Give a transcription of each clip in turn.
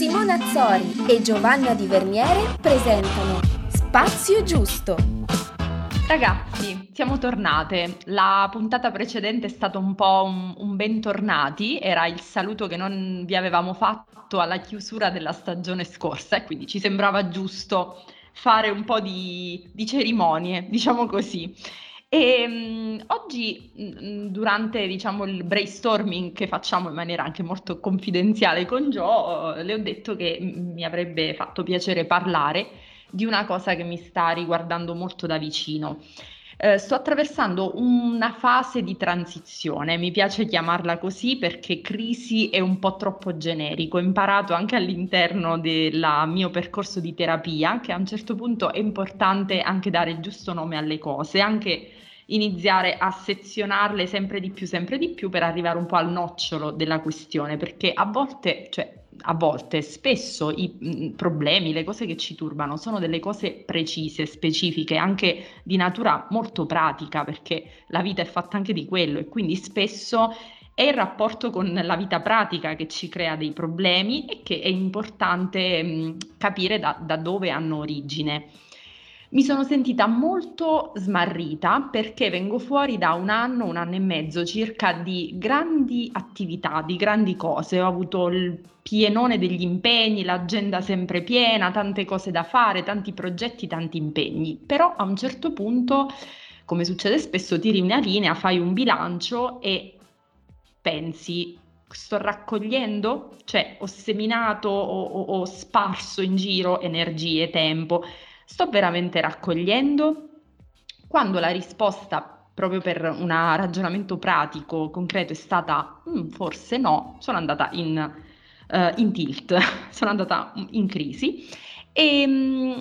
Simona Azzori e Giovanna Di Verniere presentano Spazio Giusto. Ragazzi, siamo tornate. La puntata precedente è stato un po' un, un bentornati, era il saluto che non vi avevamo fatto alla chiusura della stagione scorsa e quindi ci sembrava giusto fare un po' di, di cerimonie, diciamo così. E um, oggi, um, durante diciamo, il brainstorming che facciamo in maniera anche molto confidenziale con Joe, uh, le ho detto che mi avrebbe fatto piacere parlare di una cosa che mi sta riguardando molto da vicino. Eh, sto attraversando una fase di transizione, mi piace chiamarla così perché crisi è un po' troppo generico. Ho imparato anche all'interno del mio percorso di terapia che a un certo punto è importante anche dare il giusto nome alle cose, anche iniziare a sezionarle sempre di più, sempre di più per arrivare un po' al nocciolo della questione, perché a volte, cioè a volte, spesso i mh, problemi, le cose che ci turbano sono delle cose precise, specifiche, anche di natura molto pratica, perché la vita è fatta anche di quello e quindi spesso è il rapporto con la vita pratica che ci crea dei problemi e che è importante mh, capire da, da dove hanno origine mi sono sentita molto smarrita perché vengo fuori da un anno, un anno e mezzo circa di grandi attività, di grandi cose. Ho avuto il pienone degli impegni, l'agenda sempre piena, tante cose da fare, tanti progetti, tanti impegni. Però a un certo punto, come succede spesso, tiri una linea, fai un bilancio e pensi sto raccogliendo, cioè ho seminato o, o, o sparso in giro energie, tempo sto veramente raccogliendo? Quando la risposta proprio per un ragionamento pratico, concreto, è stata mm, forse no, sono andata in, uh, in tilt, sono andata in crisi e mh,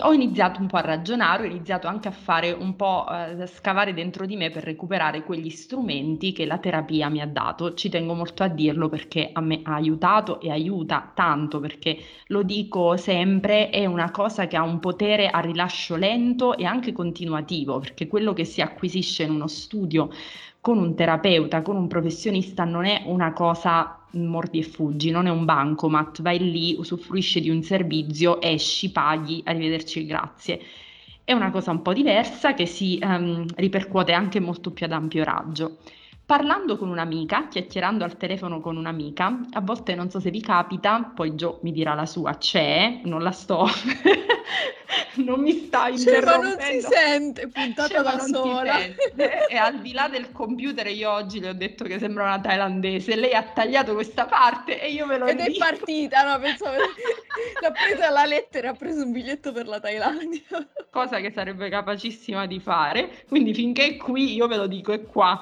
ho iniziato un po' a ragionare, ho iniziato anche a fare un po' eh, scavare dentro di me per recuperare quegli strumenti che la terapia mi ha dato. Ci tengo molto a dirlo perché a me ha aiutato e aiuta tanto, perché lo dico sempre, è una cosa che ha un potere a rilascio lento e anche continuativo, perché quello che si acquisisce in uno studio con un terapeuta, con un professionista non è una cosa mordi e fuggi, non è un bancomat, vai lì, usufruisci di un servizio, esci, paghi, arrivederci, grazie. È una cosa un po' diversa che si um, ripercuote anche molto più ad ampio raggio. Parlando con un'amica, chiacchierando al telefono con un'amica, a volte non so se vi capita, poi Gio mi dirà la sua, c'è, non la sto, non mi sta interrompendo. Cioè, ma non si sente, puntata cioè, da sola. e al di là del computer io oggi le ho detto che sembra una thailandese, lei ha tagliato questa parte e io me lo Ed dico. è partita, no, pensavo, l'ha presa la lettera e ha preso un biglietto per la Thailandia. Cosa che sarebbe capacissima di fare, quindi finché è qui io ve lo dico, è qua.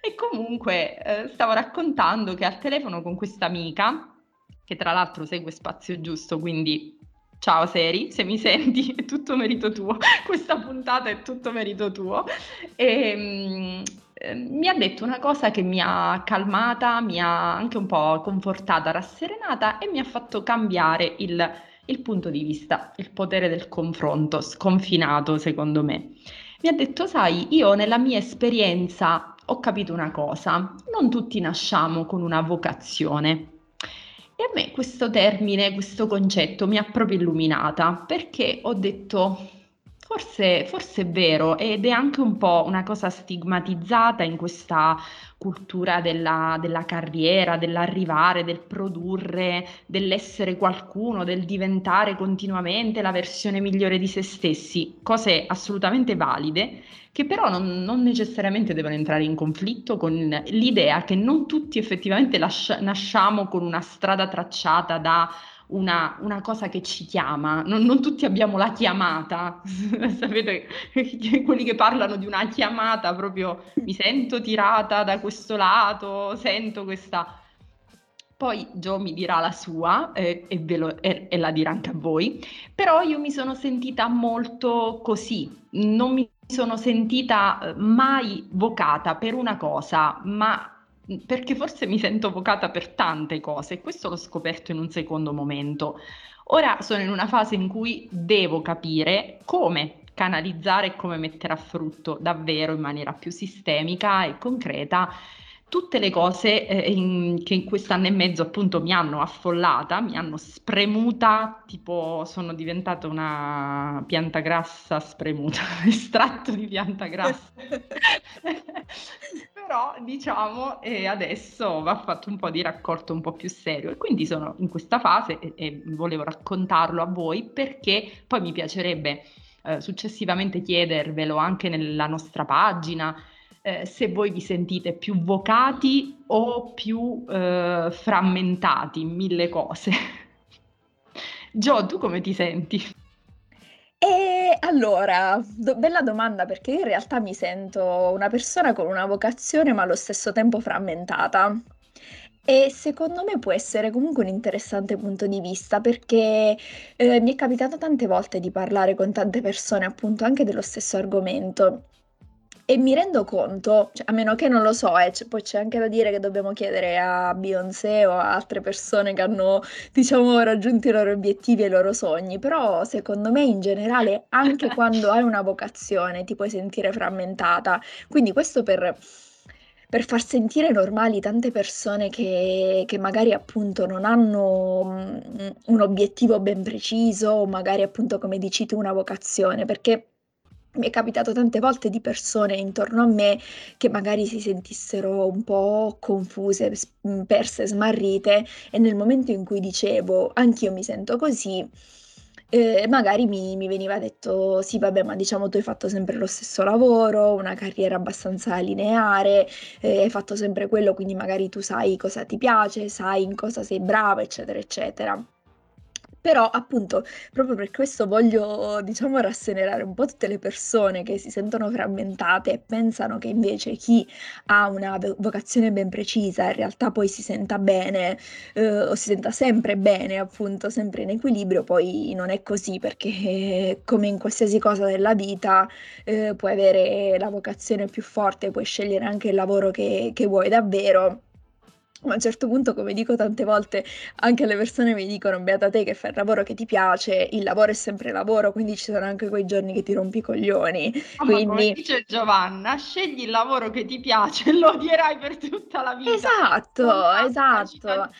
E comunque eh, stavo raccontando che al telefono con questa amica, che tra l'altro segue Spazio Giusto, quindi ciao Seri, se mi senti è tutto merito tuo, questa puntata è tutto merito tuo, e, mm, eh, mi ha detto una cosa che mi ha calmata, mi ha anche un po' confortata, rasserenata e mi ha fatto cambiare il, il punto di vista, il potere del confronto, sconfinato secondo me. Mi ha detto, sai, io nella mia esperienza ho capito una cosa, non tutti nasciamo con una vocazione. E a me questo termine, questo concetto mi ha proprio illuminata perché ho detto, forse, forse è vero ed è anche un po' una cosa stigmatizzata in questa cultura della, della carriera, dell'arrivare, del produrre, dell'essere qualcuno, del diventare continuamente la versione migliore di se stessi, cose assolutamente valide che però non, non, necessariamente devono entrare in conflitto con l'idea che non tutti effettivamente lascia, nasciamo con una strada tracciata da una, una cosa che ci chiama, non, non, tutti abbiamo la chiamata, sapete, quelli che parlano di una chiamata proprio mi sento tirata da questo lato, sento questa... Poi Gio mi dirà la sua eh, e, lo, e, e la dirà anche a voi, però io mi sono sentita molto così, non mi sono sentita eh, mai vocata per una cosa, ma perché forse mi sento vocata per tante cose e questo l'ho scoperto in un secondo momento. Ora sono in una fase in cui devo capire come canalizzare e come mettere a frutto davvero in maniera più sistemica e concreta tutte le cose eh, in, che in quest'anno e mezzo appunto mi hanno affollata, mi hanno spremuta, tipo sono diventata una pianta grassa spremuta, estratto di pianta grassa. Però diciamo e adesso va fatto un po' di raccolto un po' più serio e quindi sono in questa fase e, e volevo raccontarlo a voi perché poi mi piacerebbe eh, successivamente chiedervelo anche nella nostra pagina eh, se voi vi sentite più vocati o più eh, frammentati mille cose. Gio, tu come ti senti? E allora, do- bella domanda perché in realtà mi sento una persona con una vocazione ma allo stesso tempo frammentata. E secondo me può essere comunque un interessante punto di vista perché eh, mi è capitato tante volte di parlare con tante persone appunto anche dello stesso argomento e mi rendo conto, cioè, a meno che non lo so, eh, c- poi c'è anche da dire che dobbiamo chiedere a Beyoncé o a altre persone che hanno, diciamo, raggiunto i loro obiettivi e i loro sogni, però secondo me in generale anche quando hai una vocazione ti puoi sentire frammentata. Quindi questo per, per far sentire normali tante persone che, che magari appunto non hanno mm, un obiettivo ben preciso o magari appunto come dici tu una vocazione, perché mi è capitato tante volte di persone intorno a me che magari si sentissero un po' confuse, perse, smarrite e nel momento in cui dicevo anch'io mi sento così, eh, magari mi, mi, veniva detto sì vabbè ma diciamo tu hai fatto sempre lo stesso lavoro, una carriera abbastanza lineare, eh, hai fatto sempre quello quindi magari tu sai cosa ti piace, sai in cosa sei brava eccetera eccetera. Però appunto, proprio per questo voglio, diciamo, rasserenare un po' tutte le persone che si sentono frammentate e pensano che invece chi ha una vocazione ben precisa in realtà poi si senta bene, eh, o si senta sempre bene, appunto, sempre in equilibrio, poi non è così perché come in qualsiasi cosa della vita eh, puoi avere la vocazione più forte, puoi scegliere anche il lavoro che, che vuoi davvero ma a un certo punto, come dico tante volte, anche le persone mi dicono: Beata te che fai il lavoro che ti piace, il lavoro è sempre lavoro, quindi ci sono anche quei giorni che ti rompi i coglioni. Oh, quindi... come dice Giovanna, scegli il lavoro che ti piace, lo odierai per tutta la vita. Esatto, esatto.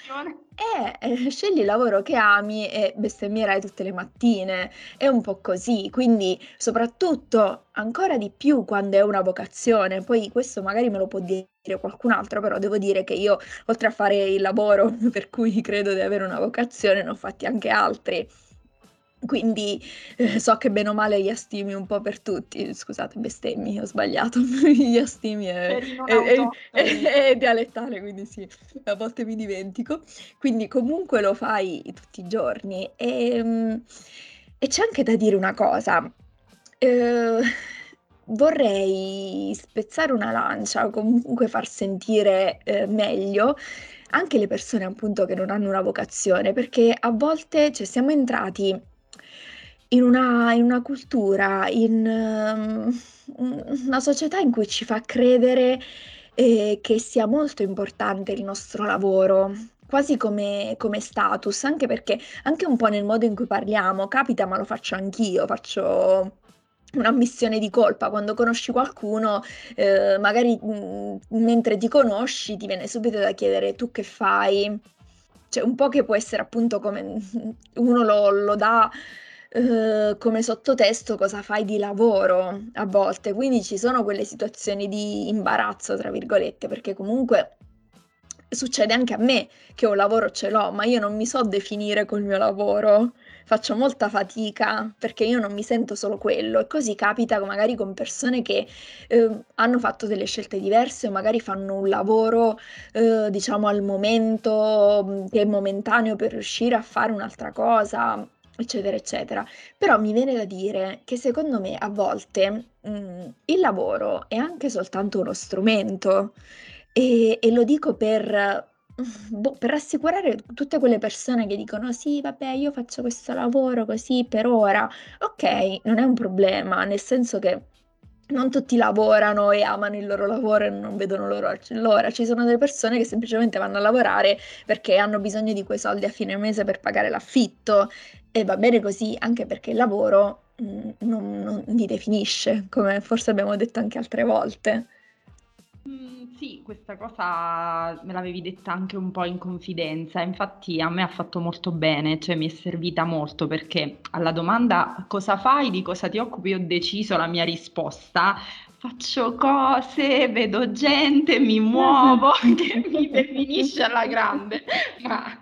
Eh, eh, scegli il lavoro che ami e bestemmierai tutte le mattine. È un po' così, quindi soprattutto ancora di più quando è una vocazione. Poi questo magari me lo può dire qualcun altro, però devo dire che io, oltre a fare il lavoro per cui credo di avere una vocazione, ne ho fatti anche altri. Quindi eh, so che bene o male gli astimi un po' per tutti. Scusate, bestemmi, ho sbagliato. gli astimi è, è, è, è, dialettale, quindi sì, a volte mi dimentico. Quindi comunque lo fai tutti i giorni. E, ehm, e c'è anche da dire una cosa. Eh, vorrei spezzare una lancia o comunque far sentire eh, meglio anche le persone appunto che non hanno una vocazione, perché a volte cioè, siamo entrati in una in una cultura, in, mhmm, una società in cui ci fa credere, ehm, che sia molto importante il nostro lavoro, quasi come come status, anche perché anche un po' nel modo in cui parliamo, capita, ma lo faccio anch'io, faccio un'ammissione di colpa. Quando conosci qualcuno, ehm, magari, mhmm, mentre ti conosci, ti viene subito da chiedere: "Tu che fai?" Cioè un po' che può essere appunto come, uno lo lo dà Uhm, come sottotesto cosa fai di lavoro a volte, quindi ci sono quelle situazioni di "imbarazzo" tra virgolette, perché comunque succede anche a me che un lavoro ce l'ho, ma io non mi so definire col mio lavoro, faccio molta fatica perché io non mi sento solo quello. E così capita magari con persone che, uhm, hanno fatto delle scelte diverse o magari fanno un lavoro, uhm, diciamo al momento, che è momentaneo per riuscire a fare un'altra cosa eccetera, eccetera. Però mi viene da dire che secondo me a volte, mhmm, il lavoro è anche soltanto uno strumento, e e lo dico per boh, per rassicurare tutte quelle persone che dicono: "Sì, vabbè, io faccio questo lavoro così per ora". Okay, non è un problema, nel senso che non tutti lavorano e amano il loro lavoro e non vedono l'ora l'ora. Ci sono delle persone che semplicemente vanno a lavorare perché hanno bisogno di quei soldi a fine mese per pagare l'affitto e va bene così, anche perché il lavoro, mhmm, non non vi definisce, come forse abbiamo detto anche altre volte. Mhmm, sì, questa cosa me l'avevi detta anche un po' in confidenza, infatti a me ha fatto molto bene, cioè mi è servita molto perché alla domanda "Cosa fai? Di cosa ti occupi?" ho deciso la mia risposta: faccio cose, vedo gente, mi muovo, che mi definisce alla grande. Ma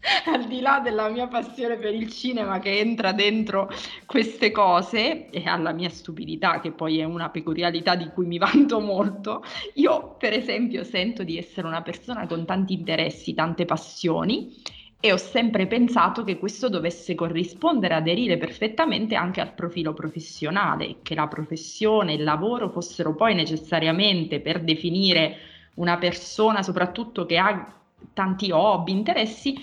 al di là della mia passione per il cinema che entra dentro queste cose e alla mia stupidità, che poi è una peculiarità di cui mi vanto molto, io per esempio sento di essere una persona con tanti interessi, tante passioni e ho sempre pensato che questo dovesse corrispondere, aderire perfettamente anche al profilo professionale, che la professione, il lavoro fossero poi necessariamente per definire una persona soprattutto che ha tanti hobby, interessi,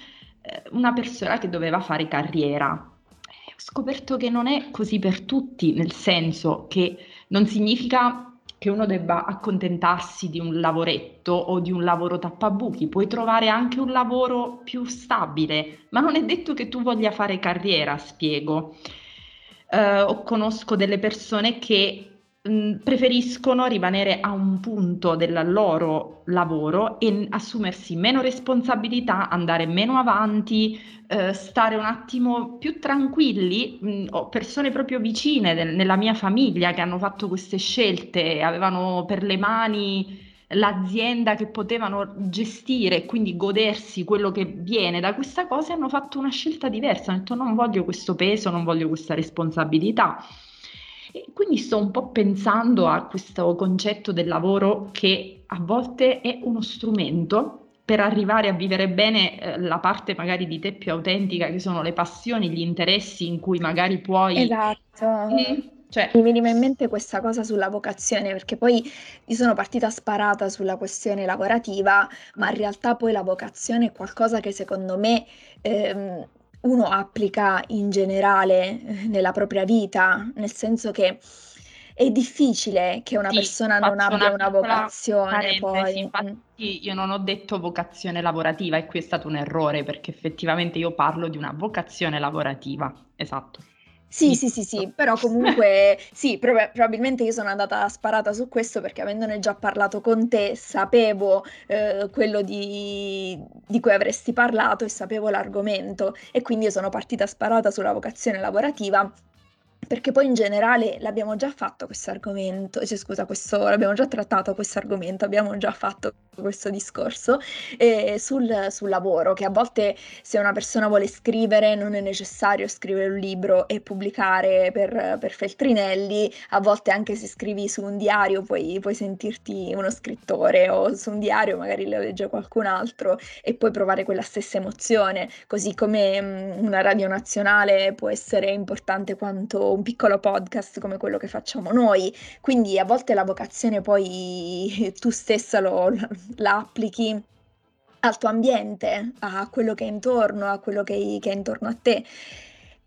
una persona che doveva fare carriera. Ho scoperto che non è così per tutti, nel senso che non significa che uno debba accontentarsi di un lavoretto o di un lavoro tappabuchi, puoi trovare anche un lavoro più stabile, ma non è detto che tu voglia fare carriera, spiego. Uh, conosco delle persone che preferiscono rimanere a un punto del loro lavoro e assumersi meno responsabilità, andare meno avanti, eh, stare un attimo più tranquilli. Mh, ho persone proprio vicine del, nella mia famiglia che hanno fatto queste scelte, avevano per le mani l'azienda che potevano gestire e quindi godersi quello che viene da questa cosa hanno fatto una scelta diversa, hanno detto non voglio questo peso, non voglio questa responsabilità. E quindi sto un po' pensando a questo concetto del lavoro che a volte è uno strumento per arrivare a vivere bene eh, la parte magari di te più autentica, che sono le passioni, gli interessi in cui magari puoi... Esatto. Mm, cioè... Mi veniva in mente questa cosa sulla vocazione, perché poi io sono partita sparata sulla questione lavorativa, ma in realtà poi la vocazione è qualcosa che secondo me ehm, uno applica in generale eh, nella propria vita, nel senso che è difficile che una Sì, persona non abbia una una vocazione poi. Mh. infatti io non ho detto vocazione lavorativa e qui è stato un errore perché effettivamente io parlo di una vocazione lavorativa. Esatto. Sì, Sì, sì, sì, però comunque sì, proba probabilmente io sono andata sparata su questo perché avendone già parlato con te, sapevo, ehm, quello di di cui avresti parlato e sapevo l'argomento e quindi io sono partita sparata sulla vocazione lavorativa perché poi in generale l'abbiamo già fatto questo argomento, cioè scusa, questo l'abbiamo già trattato questo argomento, abbiamo già fatto questo discorso, ehm, sul sul lavoro, che a volte se una persona vuole scrivere non è necessario scrivere un libro e pubblicare per per Feltrinelli, a volte anche se scrivi su un diario puoi puoi sentirti uno scrittore o su un diario magari lo legge qualcun altro e puoi provare quella stessa emozione, così come, mhmm, una radio nazionale può essere importante quanto un piccolo podcast come quello che facciamo noi. Quindi a volte la vocazione poi tu stessa lo la applichi al tuo ambiente, a quello che è intorno, a quello che che è intorno a te.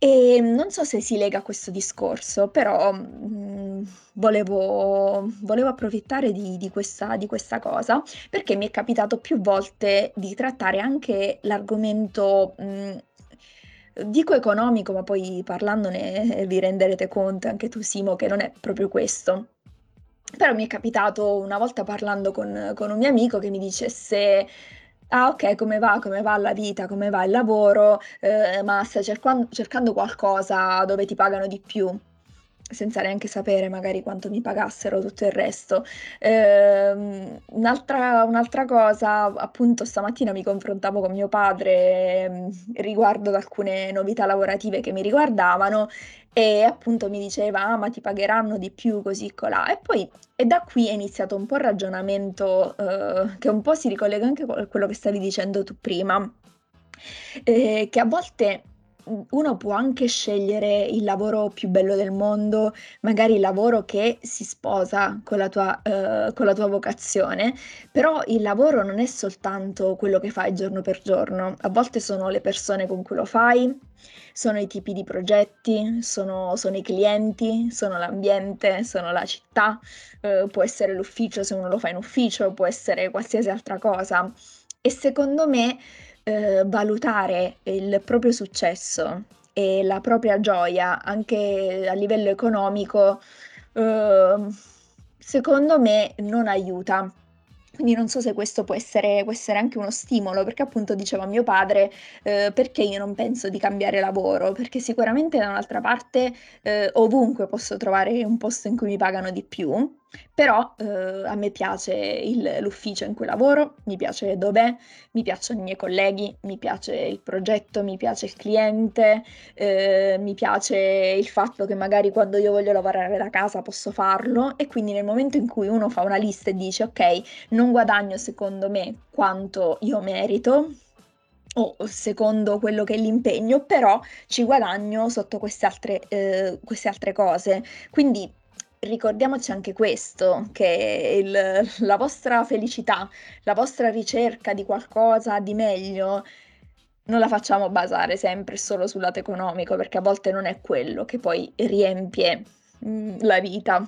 Ehm, non so se si lega a questo discorso, però, mhmm, volevo volevo approfittare di di questa di questa cosa, perché mi è capitato più volte di trattare anche l'argomento, mhmm, dico economico, ma poi parlandone vi renderete conto, anche tu Simo, che non è proprio questo. Però mi è capitato una volta parlando con con un mio amico che mi dicesse: "Ah okay, come va? Come va la vita? Come va il lavoro? Ehm, ma stai cerquan cercando qualcosa dove ti pagano di più?" Senza neanche sapere magari quanto mi pagassero, tutto il resto. Ehm, un'altra un'altra cosa, appunto stamattina mi confrontavo con mio padre, mhmm, riguardo ad alcune novità lavorative che mi riguardavano e appunto mi diceva: "Ah, ma ti pagheranno di più così colà". E poi e da qui è iniziato un po' il ragionamento, uhm, che un po' si ricollega anche a quello che stavi dicendo tu prima, ehm, che a volte uno può anche scegliere il lavoro più bello del mondo, magari il lavoro che si sposa con la tua, uhm, con la tua vocazione, però il lavoro non è soltanto quello che fai giorno per giorno. A volte sono le persone con cui lo fai, sono i tipi di progetti, sono sono i clienti, sono l'ambiente, sono la città, uhm, può essere l'ufficio se uno lo fa in ufficio, può essere qualsiasi altra cosa. E secondo me, uhm, valutare il proprio successo e la propria gioia anche a livello economico, uhm, secondo me non aiuta. Quindi non so se questo può essere può essere anche uno stimolo, perché appunto diceva mio padre, uhm: "Perché io non penso di cambiare lavoro?" Perché sicuramente da un'altra parte, uhm, ovunque posso trovare un posto in cui mi pagano di più, però, uhm, a me piace il l'ufficio in cui lavoro, mi piace dov'è, mi piacciono i miei colleghi, mi piace il progetto, mi piace il cliente, uhm, mi piace il fatto che magari quando io voglio lavorare da casa posso farlo e quindi nel momento in cui uno fa una lista e dice: "Okay, non guadagno secondo me quanto io merito o secondo quello che è l'impegno, però ci guadagno sotto queste altre uhm, queste altre cose." Quindi ricordiamoci anche questo, che il la vostra felicità, la vostra ricerca di qualcosa di meglio, non la facciamo basare sempre solo sul lato economico, perché a volte non è quello che poi riempie, mhmm, la vita.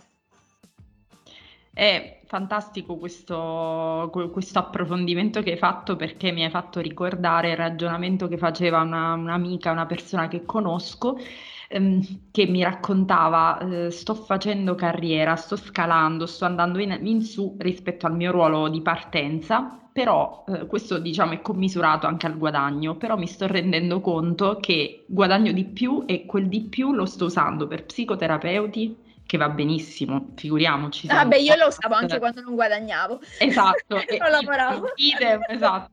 È fantastico questo que questo approfondimento che hai fatto, perché mi hai fatto ricordare il ragionamento che faceva una un'amica, una persona che conosco, ehm, che mi raccontava: uhm, "Sto facendo carriera, sto scalando, sto andando in in su rispetto al mio ruolo di partenza, però" uhm, questo diciamo è commisurato anche al guadagno, "però mi sto rendendo conto che guadagno di più e quel di più lo sto usando per psicoterapeuti, che va benissimo, figuriamoci Ah beh, io lo usavo anche quando non guadagnavo. Esatto, Non lavoravo. idem, esatto.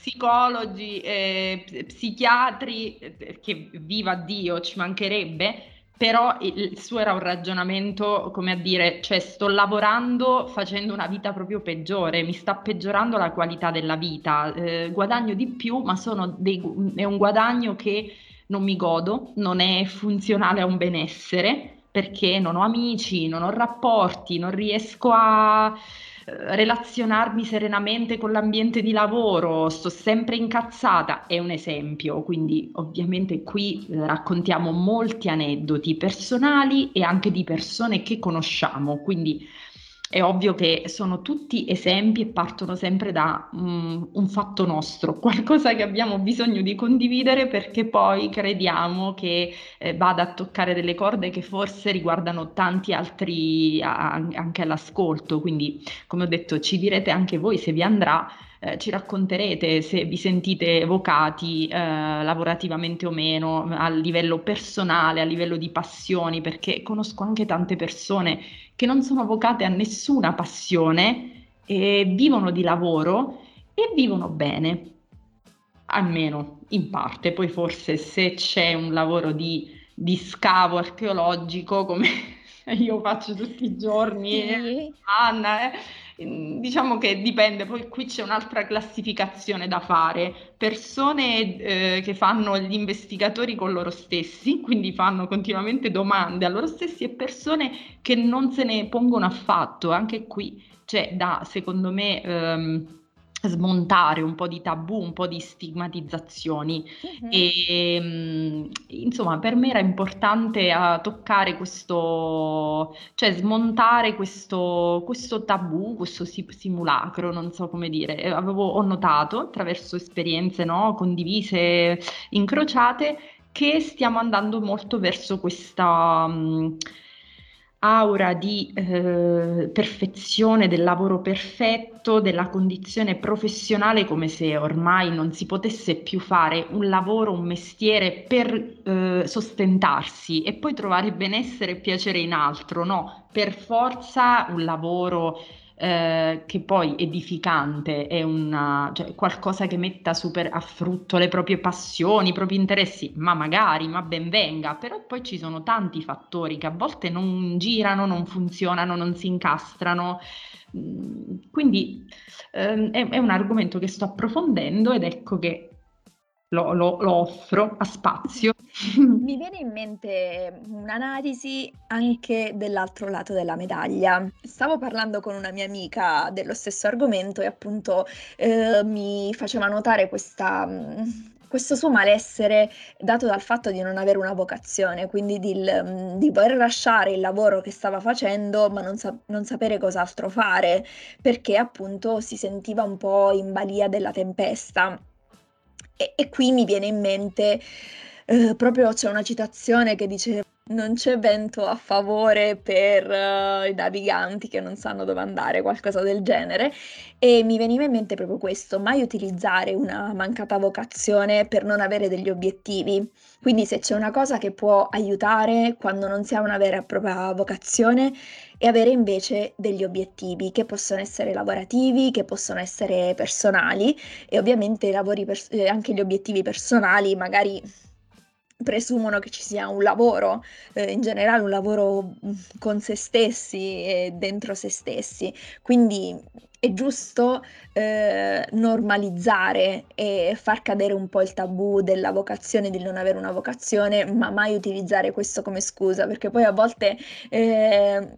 Psicologi, ps psichiatri, ehm, perché viva Dio, ci mancherebbe, però il suo era un ragionamento come a dire: "Cioè sto lavorando facendo una vita proprio peggiore, mi sta peggiorando la qualità della vita, uhm, guadagno di più, ma dei è un guadagno che non mi godo, non è funzionale a un benessere, perché non ho amici, non ho rapporti, non riesco a, relazionarmi serenamente con l'ambiente di lavoro, sto sempre incazzata." È un esempio, quindi ovviamente qui, uhm, raccontiamo molti aneddoti personali e anche di persone che conosciamo, quindi è ovvio che sono tutti esempi e partono sempre da, mhmm, un fatto nostro, qualcosa che abbiamo bisogno di condividere perché poi crediamo che, ehm, vada a toccare delle corde che forse riguardano tanti altri a an anche all'ascolto. Quindi, come ho detto, ci direte anche voi se vi andrà, ehm, ci racconterete se vi sentite evocati, uhm, lavorativamente o meno, a livello personale, a livello di passioni, perché conosco anche tante persone che non sono vocate a nessuna passione e vivono di lavoro e vivono bene. Almeno in parte, poi forse se c'è un lavoro di di scavo archeologico come io faccio tutti i giorni e Sì. Anna, eh, diciamo che dipende, poi qui c'è un'altra classificazione da fare. Persone, uhm, che fanno gli investigatori con loro stessi, quindi fanno continuamente domande a loro stessi e persone che non se ne pongono affatto. Anche qui c'è da, secondo me, uhm, smontare un po' di tabù, un po' di stigmatizzazioni. Mh-mh. Ehm, insomma per me era importante, a toccare questo cioè smontare questo questo tabù, questo simulacro, non so come dire. E avevo ho notato attraverso esperienze, no, condivise, incrociate, che stiamo andando molto verso questa, mhmm, aura di, uhm, perfezione, del lavoro perfetto, della condizione professionale, come se ormai non si potesse più fare un lavoro, un mestiere per, uhm, sostentarsi e poi trovare benessere e piacere in altro. No, per forza un lavoro, uhm, che poi edificante, è una cioè qualcosa che metta su per a frutto le proprie passioni, i propri interessi, ma magari, ma ben venga, però poi ci sono tanti fattori che a volte non girano, non funzionano, non si incastrano. Mhmm, quindi, uhm, è è un argomento che sto approfondendo ed ecco che lo, lo, lo offro a spazio. Mi viene in mente un'analisi anche dell'altro lato della medaglia. Stavo parlando con una mia amica dello stesso argomento e appunto eh, mi faceva notare questa, questo suo malessere dato dal fatto di non avere una vocazione, quindi di, di voler lasciare il lavoro che stava facendo ma non, sa- non, sapere cos'altro fare, perché appunto si sentiva un po' in balia della tempesta. E, e qui mi viene in mente, eh, proprio c'è una citazione che dice non c'è vento a favore per uh, i naviganti che non sanno dove andare, qualcosa del genere. E mi veniva in mente proprio questo, mai utilizzare una mancata vocazione per non avere degli obiettivi. Quindi se c'è una cosa che può aiutare quando non si ha una vera e propria vocazione, è avere invece degli obiettivi che possono essere lavorativi, che possono essere personali e ovviamente pers- eh, anche gli obiettivi personali magari presumono che ci sia un lavoro, eh, in generale un lavoro mm, con se stessi e dentro se stessi. Quindi è giusto eh, normalizzare e far cadere un po' il tabù della vocazione, di non avere una vocazione, ma mai utilizzare questo come scusa, perché poi a volte eh,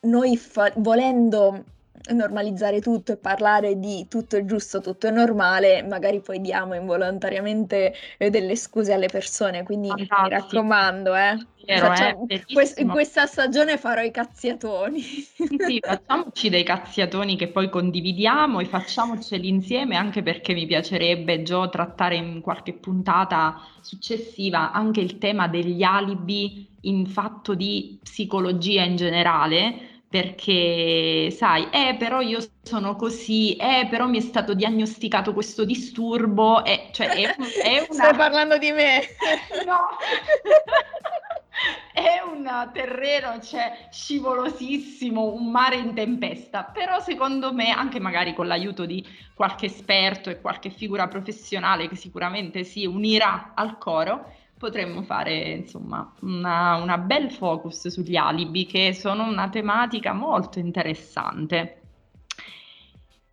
noi fa- volendo normalizzare tutto e parlare di tutto è giusto, tutto è normale, magari poi diamo involontariamente eh, delle scuse alle persone, quindi Fantastico. mi raccomando, eh. Vero, Facciamo, eh, quest- in questa stagione farò i cazziatoni. Sì, sì, facciamoci dei cazziatoni che poi condividiamo e facciamoceli insieme, anche perché mi piacerebbe, Gio, trattare in qualche puntata successiva anche il tema degli alibi in fatto di psicologia in generale perché sai, eh però io sono così, eh però mi è stato diagnosticato questo disturbo, eh, cioè è, è una... Stai parlando di me? no! è un terreno, cioè scivolosissimo, un mare in tempesta, però secondo me, anche magari con l'aiuto di qualche esperto e qualche figura professionale che sicuramente si unirà al coro, potremmo fare insomma una, una bel focus sugli alibi che sono una tematica molto interessante.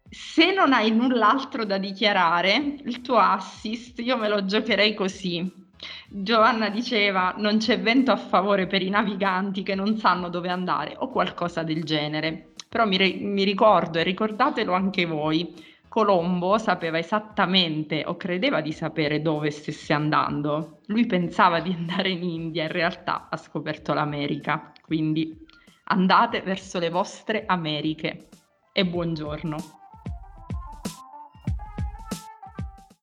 Se non hai null'altro da dichiarare, il tuo assist io me lo giocherei così. Giovanna diceva non c'è vento a favore per i naviganti che non sanno dove andare o qualcosa del genere. Però mi, mi ricordo e ricordatelo anche voi, Colombo sapeva esattamente o credeva di sapere dove stesse andando. Lui pensava di andare in India, in realtà ha scoperto l'America. Quindi andate verso le vostre Americhe e buongiorno.